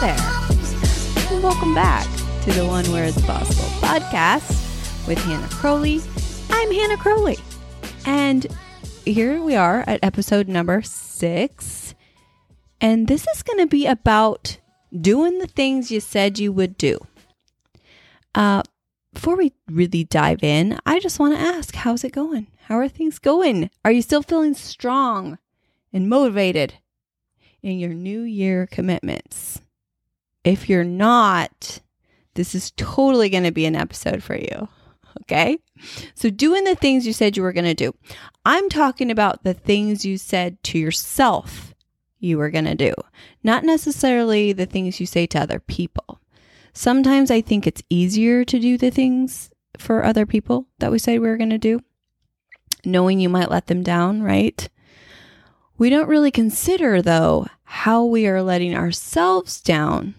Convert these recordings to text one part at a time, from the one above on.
there. And welcome back to the One Where It's Possible podcast with Hannah Crowley. I'm Hannah Crowley. And here we are at episode number six. And this is going to be about doing the things you said you would do. Uh, before we really dive in, I just want to ask how's it going? How are things going? Are you still feeling strong and motivated in your new year commitments? If you're not, this is totally going to be an episode for you. Okay. So, doing the things you said you were going to do. I'm talking about the things you said to yourself you were going to do, not necessarily the things you say to other people. Sometimes I think it's easier to do the things for other people that we said we were going to do, knowing you might let them down, right? We don't really consider, though, how we are letting ourselves down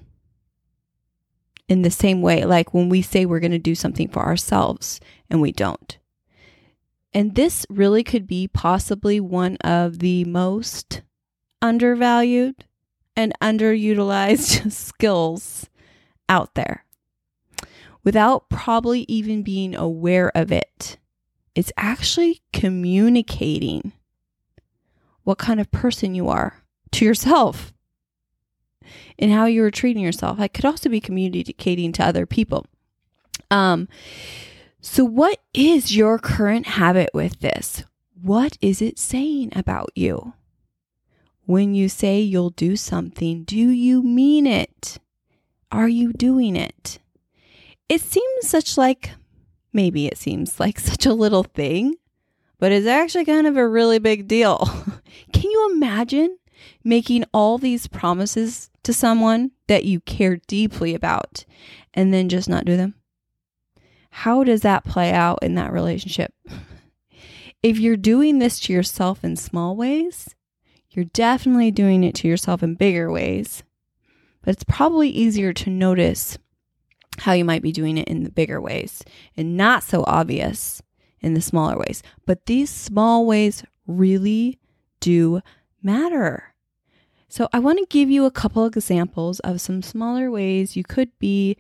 in the same way, like when we say we're going to do something for ourselves and we don't. And this really could be possibly one of the most undervalued and underutilized skills out there without probably even being aware of it. It's actually communicating what kind of person you are to yourself and how you are treating yourself. I could also be communicating to other people. Um, so, what is your current habit with this? What is it saying about you? When you say you'll do something, do you mean it? Are you doing it? It seems such like, maybe it seems like such a little thing, but it's actually kind of a really big deal. Can you imagine making all these promises to someone that you care deeply about and then just not do them? How does that play out in that relationship? If you're doing this to yourself in small ways, you're definitely doing it to yourself in bigger ways. But it's probably easier to notice how you might be doing it in the bigger ways and not so obvious in the smaller ways. But these small ways really do matter. So, I want to give you a couple examples of some smaller ways you could be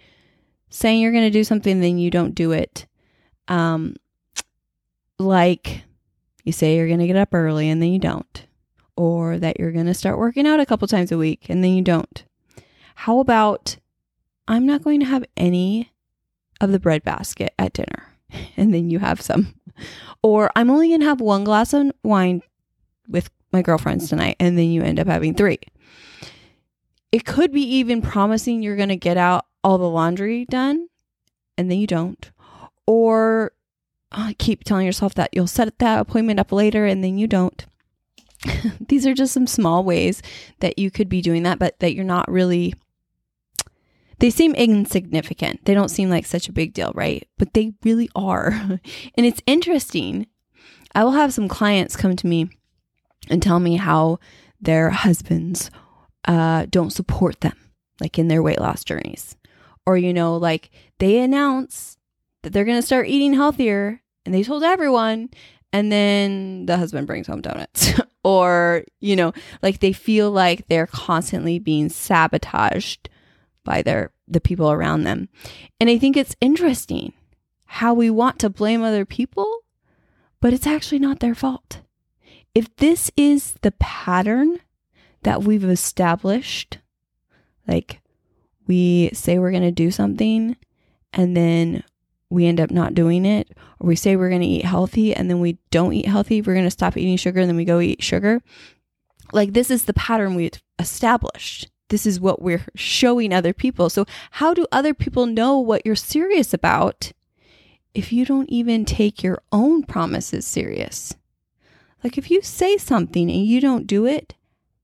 saying you're going to do something, then you don't do it. Um, like you say you're going to get up early and then you don't, or that you're going to start working out a couple times a week and then you don't. How about I'm not going to have any of the bread basket at dinner and then you have some. Or I'm only going to have one glass of wine with my girlfriends tonight and then you end up having three. It could be even promising you're going to get out all the laundry done and then you don't. Or uh, keep telling yourself that you'll set that appointment up later and then you don't. These are just some small ways that you could be doing that, but that you're not really. They seem insignificant. They don't seem like such a big deal, right? But they really are. and it's interesting. I will have some clients come to me and tell me how their husbands uh, don't support them, like in their weight loss journeys. Or, you know, like they announce that they're going to start eating healthier and they told everyone, and then the husband brings home donuts. or, you know, like they feel like they're constantly being sabotaged by their the people around them. And I think it's interesting how we want to blame other people, but it's actually not their fault. If this is the pattern that we've established, like we say we're going to do something and then we end up not doing it, or we say we're going to eat healthy and then we don't eat healthy, we're going to stop eating sugar and then we go eat sugar. Like, this is the pattern we've established. This is what we're showing other people. So, how do other people know what you're serious about if you don't even take your own promises serious? Like, if you say something and you don't do it,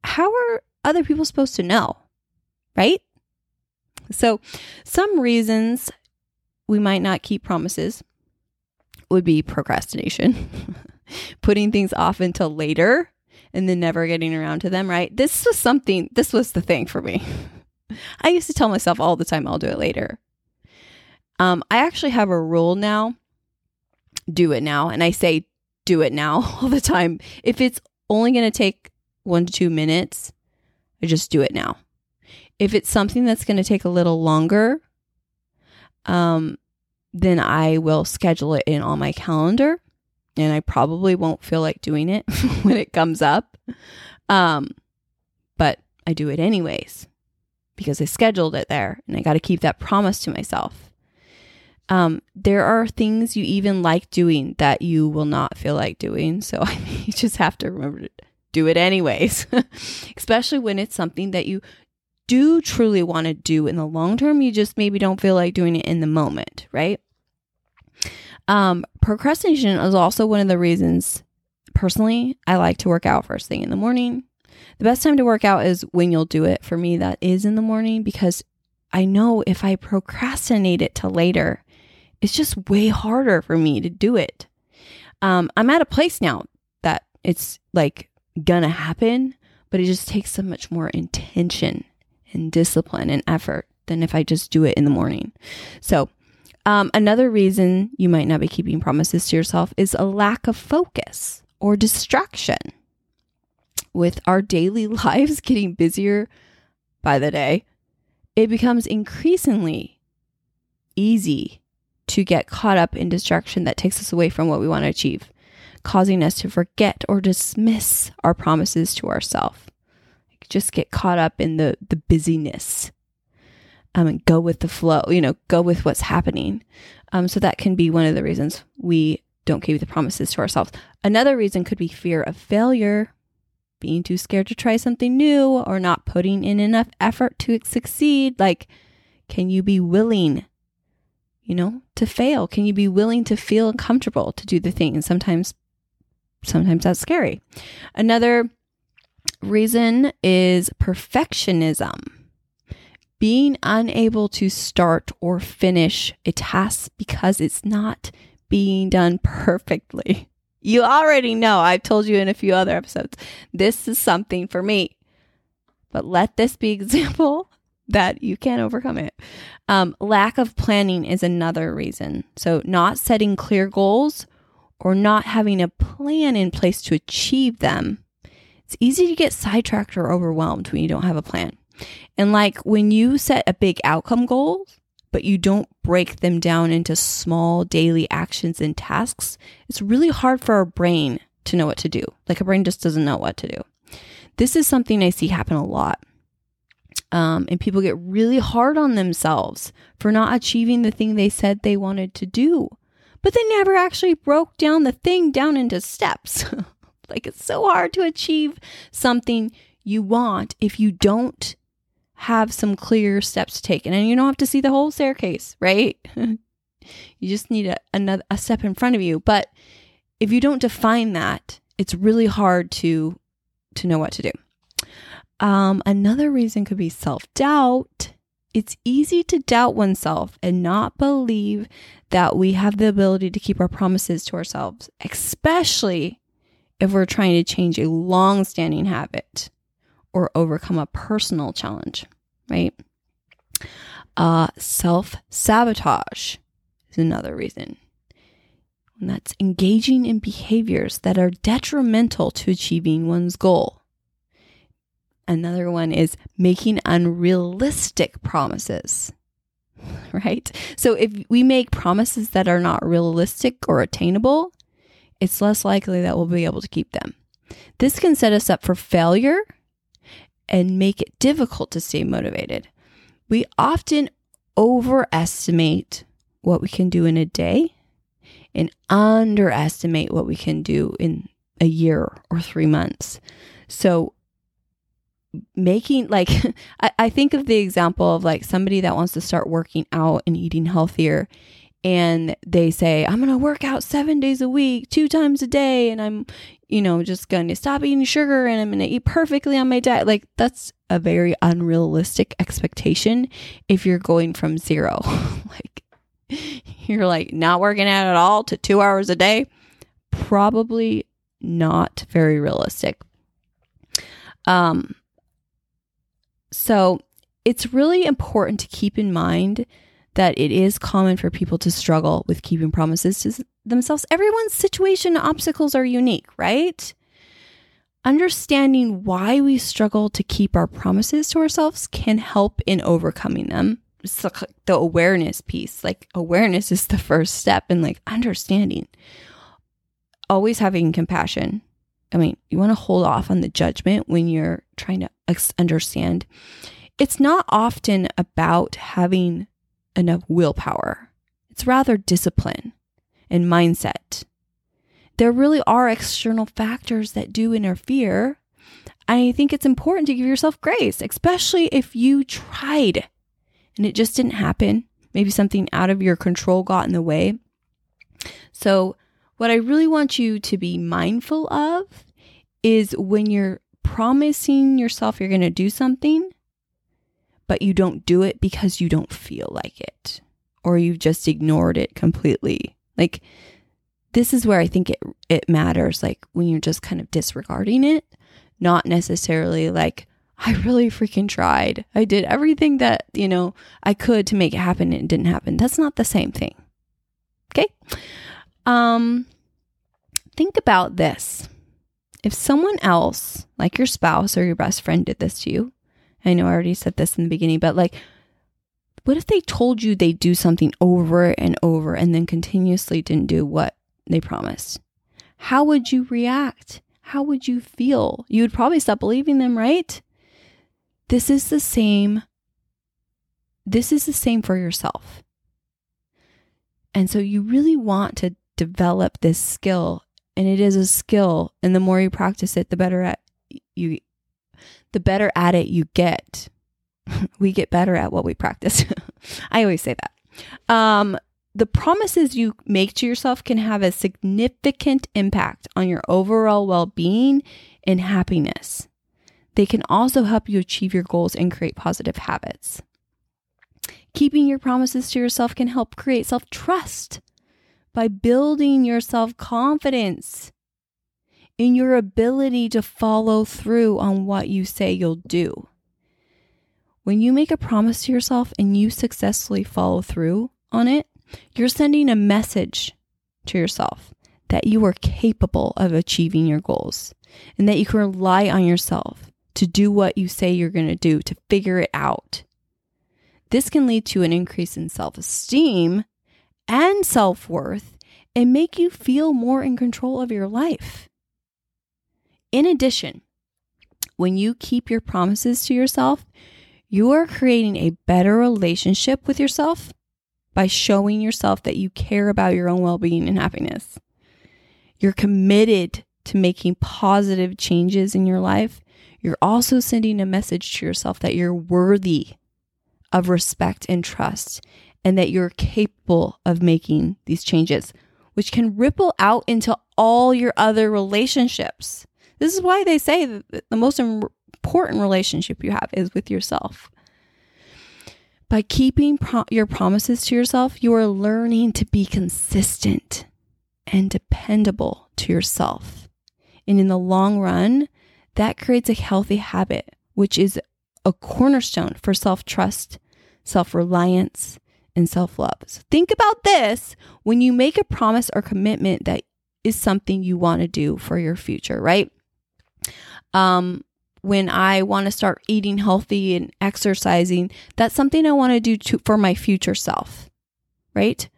how are other people supposed to know? Right? So, some reasons we might not keep promises would be procrastination, putting things off until later and then never getting around to them, right? This was something, this was the thing for me. I used to tell myself all the time, I'll do it later. Um, I actually have a rule now do it now. And I say do it now all the time. If it's only going to take one to two minutes, I just do it now. If it's something that's going to take a little longer, um, then I will schedule it in on my calendar and I probably won't feel like doing it when it comes up. Um, but I do it anyways because I scheduled it there and I got to keep that promise to myself. Um, there are things you even like doing that you will not feel like doing. So you just have to remember to do it anyways, especially when it's something that you do truly want to do in the long term. You just maybe don't feel like doing it in the moment, right? Um, procrastination is also one of the reasons, personally, I like to work out first thing in the morning. The best time to work out is when you'll do it. For me, that is in the morning because I know if I procrastinate it till later, it's just way harder for me to do it. Um, I'm at a place now that it's like gonna happen, but it just takes so much more intention and discipline and effort than if I just do it in the morning. So um, another reason you might not be keeping promises to yourself is a lack of focus or distraction. With our daily lives getting busier by the day, it becomes increasingly easy to get caught up in distraction that takes us away from what we want to achieve, causing us to forget or dismiss our promises to ourselves. Just get caught up in the, the busyness um, and go with the flow, you know, go with what's happening. Um, so that can be one of the reasons we don't keep the promises to ourselves. Another reason could be fear of failure, being too scared to try something new, or not putting in enough effort to succeed. Like, can you be willing, you know, to fail? Can you be willing to feel uncomfortable to do the thing? And sometimes, sometimes that's scary. Another reason is perfectionism being unable to start or finish a task because it's not being done perfectly. You already know, I've told you in a few other episodes, this is something for me. But let this be example that you can't overcome it. Um, lack of planning is another reason. So, not setting clear goals or not having a plan in place to achieve them. It's easy to get sidetracked or overwhelmed when you don't have a plan. And like when you set a big outcome goal, but you don't break them down into small daily actions and tasks, it's really hard for our brain to know what to do. Like a brain just doesn't know what to do. This is something I see happen a lot. Um, and people get really hard on themselves for not achieving the thing they said they wanted to do, but they never actually broke down the thing down into steps. like it's so hard to achieve something you want if you don't have some clear steps to take. And you don't have to see the whole staircase, right? you just need a, another a step in front of you. But if you don't define that, it's really hard to to know what to do. Um, another reason could be self doubt. It's easy to doubt oneself and not believe that we have the ability to keep our promises to ourselves, especially if we're trying to change a long standing habit or overcome a personal challenge, right? Uh, Self sabotage is another reason. And that's engaging in behaviors that are detrimental to achieving one's goal. Another one is making unrealistic promises, right? So if we make promises that are not realistic or attainable, it's less likely that we'll be able to keep them. This can set us up for failure and make it difficult to stay motivated. We often overestimate what we can do in a day and underestimate what we can do in a year or three months. So, making like, I, I, think of the example of like somebody that wants to start working out and eating healthier and they say, I'm going to work out seven days a week, two times a day, and I'm, you know, just going to stop eating sugar and I'm going to eat perfectly on my diet. Like, that's a very unrealistic expectation if you're going from zero. like, you're like not working out at all to two hours a day. Probably not very realistic. Um, so it's really important to keep in mind that it is common for people to struggle with keeping promises to themselves. Everyone's situation obstacles are unique, right? understanding why we struggle to keep our promises to ourselves can help in overcoming them. It's like the awareness piece. Like awareness is the first step in like understanding. Always having compassion. I mean, you want to hold off on the judgment when you're trying to understand. It's not often about having enough willpower. It's rather discipline and mindset there really are external factors that do interfere. I think it's important to give yourself grace, especially if you tried and it just didn't happen. Maybe something out of your control got in the way. So, what I really want you to be mindful of is when you're promising yourself you're going to do something, but you don't do it because you don't feel like it or you've just ignored it completely. Like, this is where I think it it matters like when you're just kind of disregarding it, not necessarily like I really freaking tried. I did everything that, you know, I could to make it happen and it didn't happen. That's not the same thing. Okay? Um think about this. If someone else, like your spouse or your best friend did this to you, I know I already said this in the beginning, but like what if they told you they'd do something over and over and then continuously didn't do what they promised. How would you react? How would you feel? You would probably stop believing them, right? This is the same. This is the same for yourself. And so you really want to develop this skill and it is a skill and the more you practice it the better at you the better at it you get. we get better at what we practice. I always say that. Um the promises you make to yourself can have a significant impact on your overall well being and happiness. They can also help you achieve your goals and create positive habits. Keeping your promises to yourself can help create self trust by building your self confidence in your ability to follow through on what you say you'll do. When you make a promise to yourself and you successfully follow through on it, you're sending a message to yourself that you are capable of achieving your goals and that you can rely on yourself to do what you say you're going to do, to figure it out. This can lead to an increase in self esteem and self worth and make you feel more in control of your life. In addition, when you keep your promises to yourself, you are creating a better relationship with yourself by showing yourself that you care about your own well being and happiness. You're committed to making positive changes in your life. You're also sending a message to yourself that you're worthy of respect and trust and that you're capable of making these changes, which can ripple out into all your other relationships. This is why they say that the most important relationship you have is with yourself. By keeping pro- your promises to yourself, you are learning to be consistent and dependable to yourself. And in the long run, that creates a healthy habit, which is a cornerstone for self trust, self reliance, and self love. So think about this when you make a promise or commitment that is something you want to do for your future, right? Um, when I want to start eating healthy and exercising, that's something I want to do to, for my future self, right?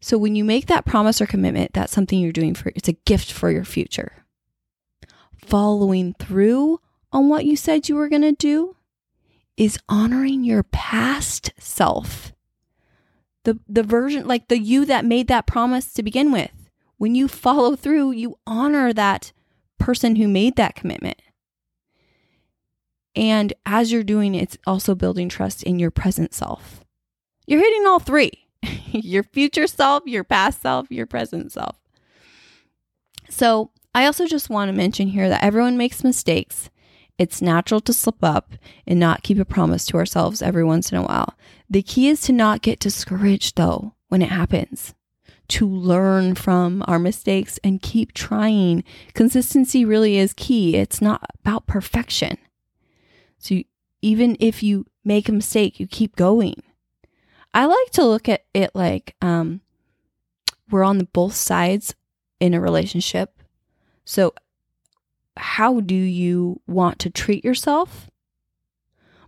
So when you make that promise or commitment, that's something you're doing for it's a gift for your future. Following through on what you said you were going to do is honoring your past self. The the version like the you that made that promise to begin with. When you follow through, you honor that person who made that commitment. And as you're doing it, it's also building trust in your present self. You're hitting all three your future self, your past self, your present self. So, I also just want to mention here that everyone makes mistakes. It's natural to slip up and not keep a promise to ourselves every once in a while. The key is to not get discouraged, though, when it happens, to learn from our mistakes and keep trying. Consistency really is key. It's not about perfection. So you, even if you make a mistake, you keep going. I like to look at it like um, we're on the both sides in a relationship. So how do you want to treat yourself?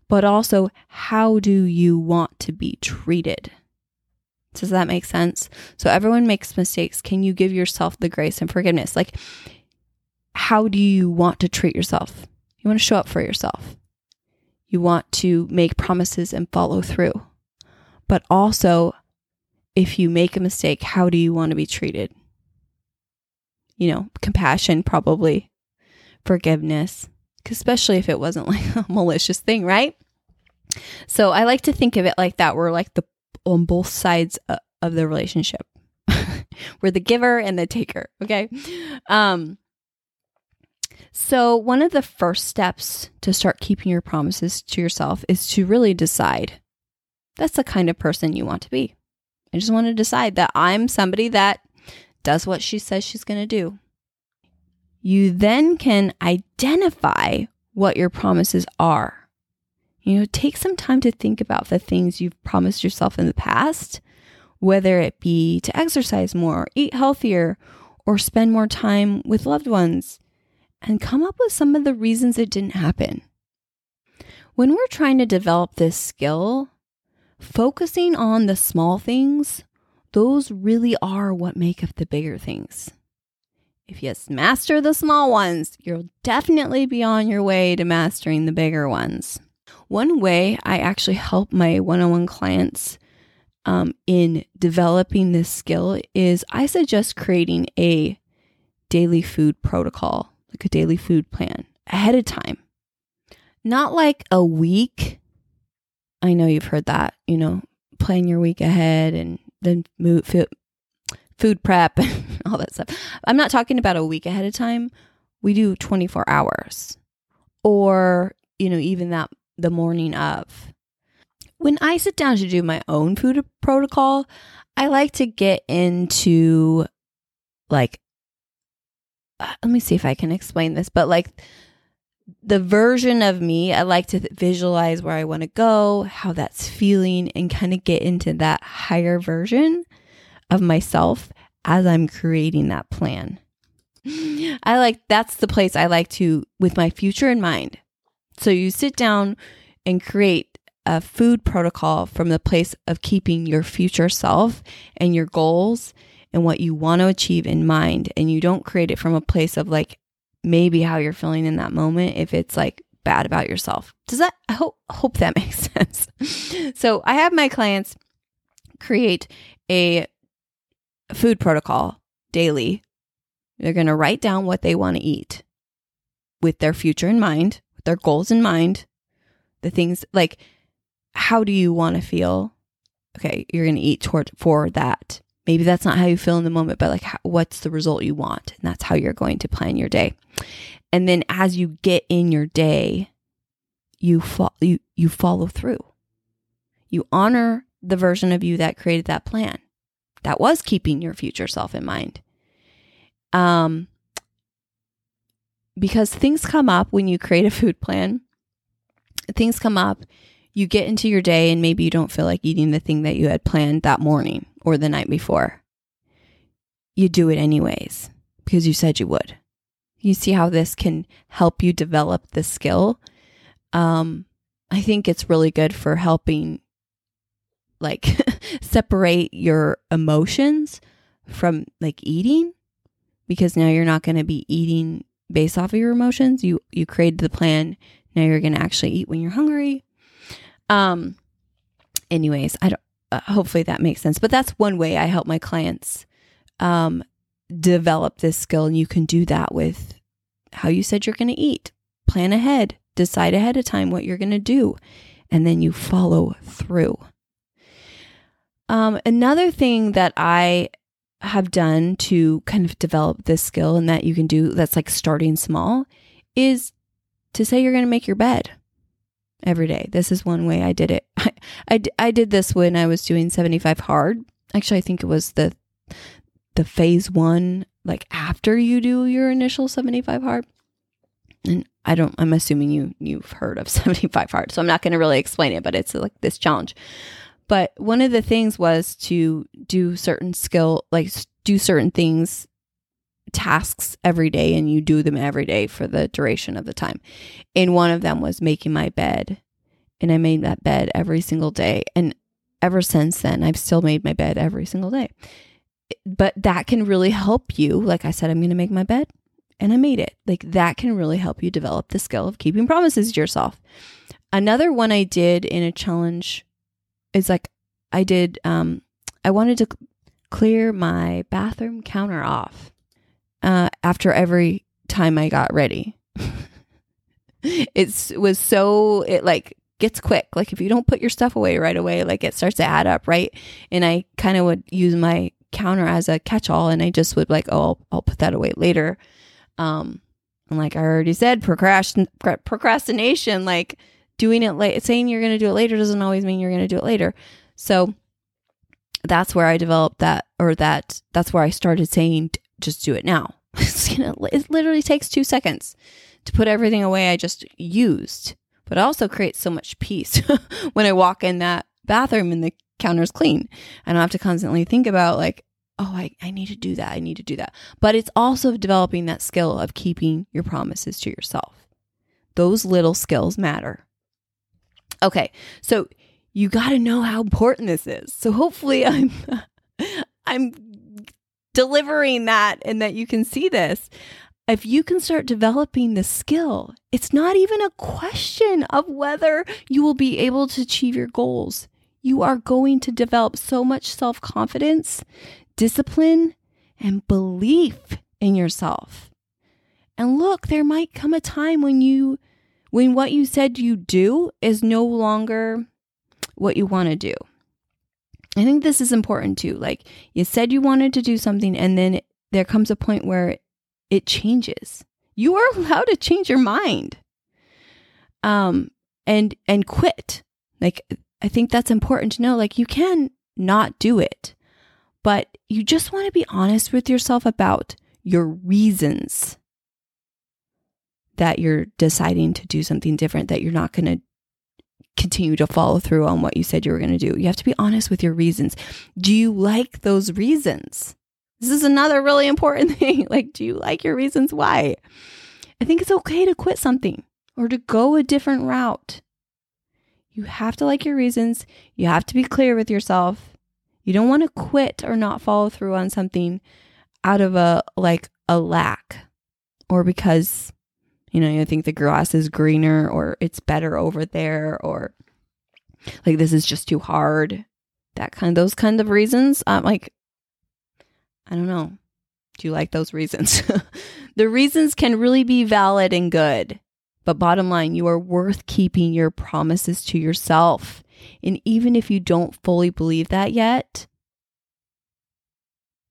But also, how do you want to be treated? Does that make sense? So, everyone makes mistakes. Can you give yourself the grace and forgiveness? Like, how do you want to treat yourself? You want to show up for yourself. You want to make promises and follow through. But also, if you make a mistake, how do you want to be treated? You know, compassion, probably, forgiveness, especially if it wasn't like a malicious thing, right? So I like to think of it like that. We're like the on both sides of the relationship. We're the giver and the taker. Okay. Um, so, one of the first steps to start keeping your promises to yourself is to really decide that's the kind of person you want to be. I just want to decide that I'm somebody that does what she says she's going to do. You then can identify what your promises are. You know, take some time to think about the things you've promised yourself in the past, whether it be to exercise more, eat healthier, or spend more time with loved ones, and come up with some of the reasons it didn't happen. When we're trying to develop this skill, focusing on the small things, those really are what make up the bigger things. If you master the small ones, you'll definitely be on your way to mastering the bigger ones. One way I actually help my one on one clients um, in developing this skill is I suggest creating a daily food protocol, like a daily food plan ahead of time. Not like a week. I know you've heard that, you know, plan your week ahead and then move, food prep and all that stuff. I'm not talking about a week ahead of time. We do 24 hours or, you know, even that the morning of. When I sit down to do my own food protocol, I like to get into like, uh, let me see if I can explain this, but like the version of me, I like to visualize where I want to go, how that's feeling, and kind of get into that higher version of myself as I'm creating that plan. I like that's the place I like to with my future in mind. So you sit down and create a food protocol from the place of keeping your future self and your goals and what you want to achieve in mind and you don't create it from a place of like maybe how you're feeling in that moment if it's like bad about yourself. Does that I hope hope that makes sense. so I have my clients create a food protocol daily. They're going to write down what they want to eat with their future in mind, with their goals in mind, the things like how do you want to feel? Okay, you're going to eat toward for that. Maybe that's not how you feel in the moment, but like how, what's the result you want? And that's how you're going to plan your day. And then as you get in your day, you fo- you you follow through. You honor the version of you that created that plan that was keeping your future self in mind. Um, because things come up when you create a food plan. Things come up, you get into your day, and maybe you don't feel like eating the thing that you had planned that morning or the night before. You do it anyways because you said you would. You see how this can help you develop the skill. Um, I think it's really good for helping like separate your emotions from like eating because now you're not going to be eating based off of your emotions. You you created the plan. Now you're going to actually eat when you're hungry. Um anyways, I don't uh, hopefully that makes sense. But that's one way I help my clients um develop this skill and you can do that with how you said you're going to eat. Plan ahead, decide ahead of time what you're going to do, and then you follow through. Um, another thing that I have done to kind of develop this skill and that you can do that's like starting small is to say you're going to make your bed every day. This is one way I did it. I, I, I did this when I was doing 75 hard. Actually, I think it was the the phase 1 like after you do your initial 75 hard. And I don't I'm assuming you you've heard of 75 hard. So I'm not going to really explain it, but it's like this challenge. But one of the things was to do certain skill, like do certain things tasks every day and you do them every day for the duration of the time. And one of them was making my bed. And I made that bed every single day. And ever since then, I've still made my bed every single day. But that can really help you. Like I said, I'm going to make my bed and I made it. Like that can really help you develop the skill of keeping promises to yourself. Another one I did in a challenge is like I did um I wanted to clear my bathroom counter off uh, after every time I got ready. it was so it like gets quick. Like if you don't put your stuff away right away, like it starts to add up, right? And I kind of would use my counter as a catch-all, and I just would like, oh, I'll, I'll put that away later. Um, and like I already said, procrastin- procrastination, like doing it late, saying you're going to do it later doesn't always mean you're going to do it later. So that's where I developed that, or that that's where I started saying, just do it now. you know, it literally takes two seconds to put everything away I just used, but it also creates so much peace when I walk in that bathroom and the counter's clean. I don't have to constantly think about like, oh, I, I need to do that. I need to do that. But it's also developing that skill of keeping your promises to yourself. Those little skills matter. Okay, so you got to know how important this is. So hopefully I'm I'm delivering that and that you can see this. If you can start developing the skill, it's not even a question of whether you will be able to achieve your goals. You are going to develop so much self confidence, discipline, and belief in yourself. And look, there might come a time when you when what you said you do is no longer what you want to do. I think this is important too. Like you said you wanted to do something and then there comes a point where it changes. You are allowed to change your mind. Um and and quit. Like I think that's important to know like you can not do it. But you just want to be honest with yourself about your reasons that you're deciding to do something different that you're not going to continue to follow through on what you said you were going to do. You have to be honest with your reasons. Do you like those reasons? This is another really important thing. Like, do you like your reasons why? I think it's okay to quit something or to go a different route. You have to like your reasons. You have to be clear with yourself. You don't want to quit or not follow through on something out of a like a lack or because you know, you think the grass is greener or it's better over there or like this is just too hard. That kind those kind of reasons. I'm like I don't know. Do you like those reasons? the reasons can really be valid and good. But bottom line, you are worth keeping your promises to yourself. And even if you don't fully believe that yet,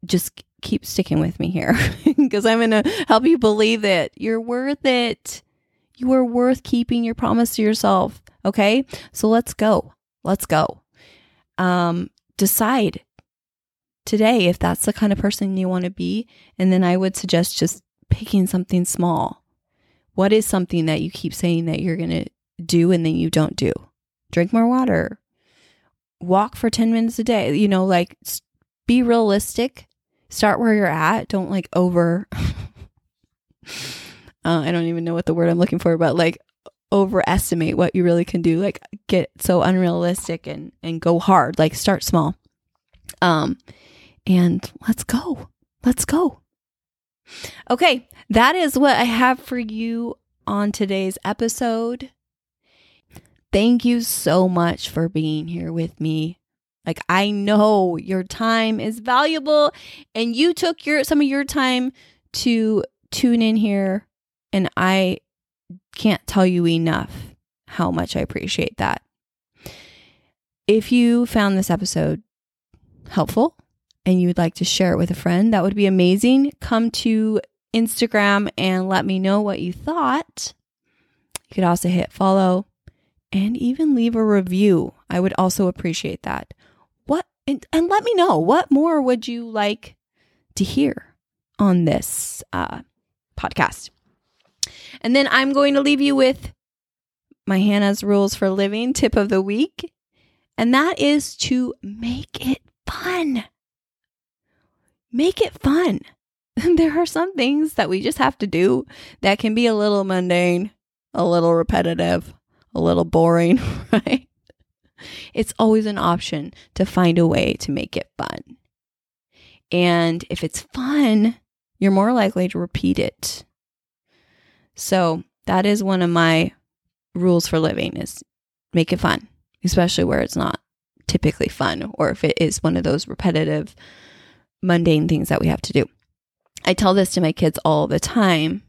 just keep sticking with me here because I'm going to help you believe it. You're worth it. You are worth keeping your promise to yourself. Okay. So let's go. Let's go. Um, decide today if that's the kind of person you want to be. And then I would suggest just picking something small. What is something that you keep saying that you're going to do and then you don't do? Drink more water. Walk for 10 minutes a day. You know, like be realistic start where you're at. Don't like over. uh, I don't even know what the word I'm looking for, but like overestimate what you really can do. Like get so unrealistic and and go hard. Like start small. Um, and let's go. Let's go. Okay, that is what I have for you on today's episode. Thank you so much for being here with me like I know your time is valuable and you took your some of your time to tune in here and I can't tell you enough how much I appreciate that. If you found this episode helpful and you would like to share it with a friend, that would be amazing. Come to Instagram and let me know what you thought. You could also hit follow and even leave a review. I would also appreciate that and, and let me know what more would you like to hear on this uh, podcast. And then I'm going to leave you with my Hannah's rules for living tip of the week, and that is to make it fun. Make it fun. there are some things that we just have to do that can be a little mundane, a little repetitive, a little boring, right? It's always an option to find a way to make it fun. And if it's fun, you're more likely to repeat it. So that is one of my rules for living is make it fun, especially where it's not typically fun or if it is one of those repetitive mundane things that we have to do. I tell this to my kids all the time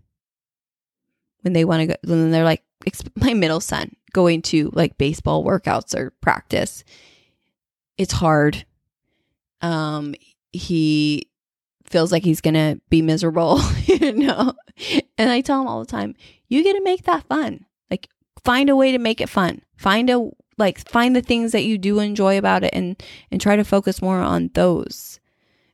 when they want to go when they're like my middle son going to like baseball workouts or practice. It's hard. Um he feels like he's to be miserable, you know. And I tell him all the time, you get to make that fun. Like find a way to make it fun. Find a like find the things that you do enjoy about it and and try to focus more on those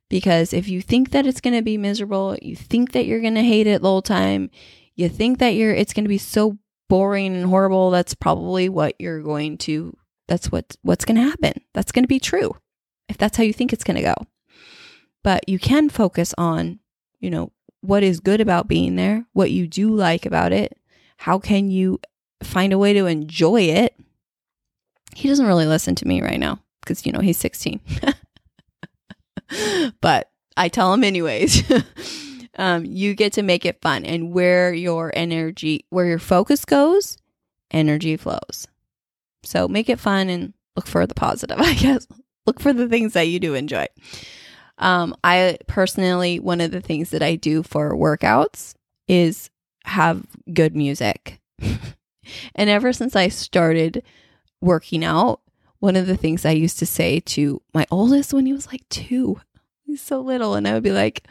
because if you think that it's going to be miserable you think that you're going to hate it the whole time you think that you're it's going to be so boring and horrible that's probably what you're going to that's what what's going to happen that's going to be true if that's how you think it's going to go but you can focus on you know what is good about being there what you do like about it how can you find a way to enjoy it he doesn't really listen to me right now because, you know, he's 16. but I tell him anyways. um, you get to make it fun. And where your energy, where your focus goes, energy flows. So make it fun and look for the positive, I guess. Look for the things that you do enjoy. Um, I personally, one of the things that I do for workouts is have good music. and ever since I started working out, one of the things I used to say to my oldest when he was like two, he's so little, and I would be like,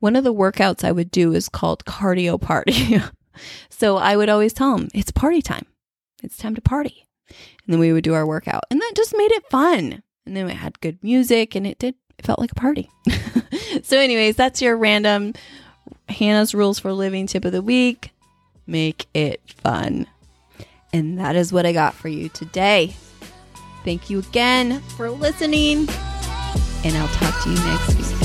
one of the workouts I would do is called cardio party. so I would always tell him, it's party time. It's time to party. And then we would do our workout. And that just made it fun. And then we had good music and it did, it felt like a party. so, anyways, that's your random Hannah's rules for living tip of the week. Make it fun. And that is what I got for you today. Thank you again for listening, and I'll talk to you next week.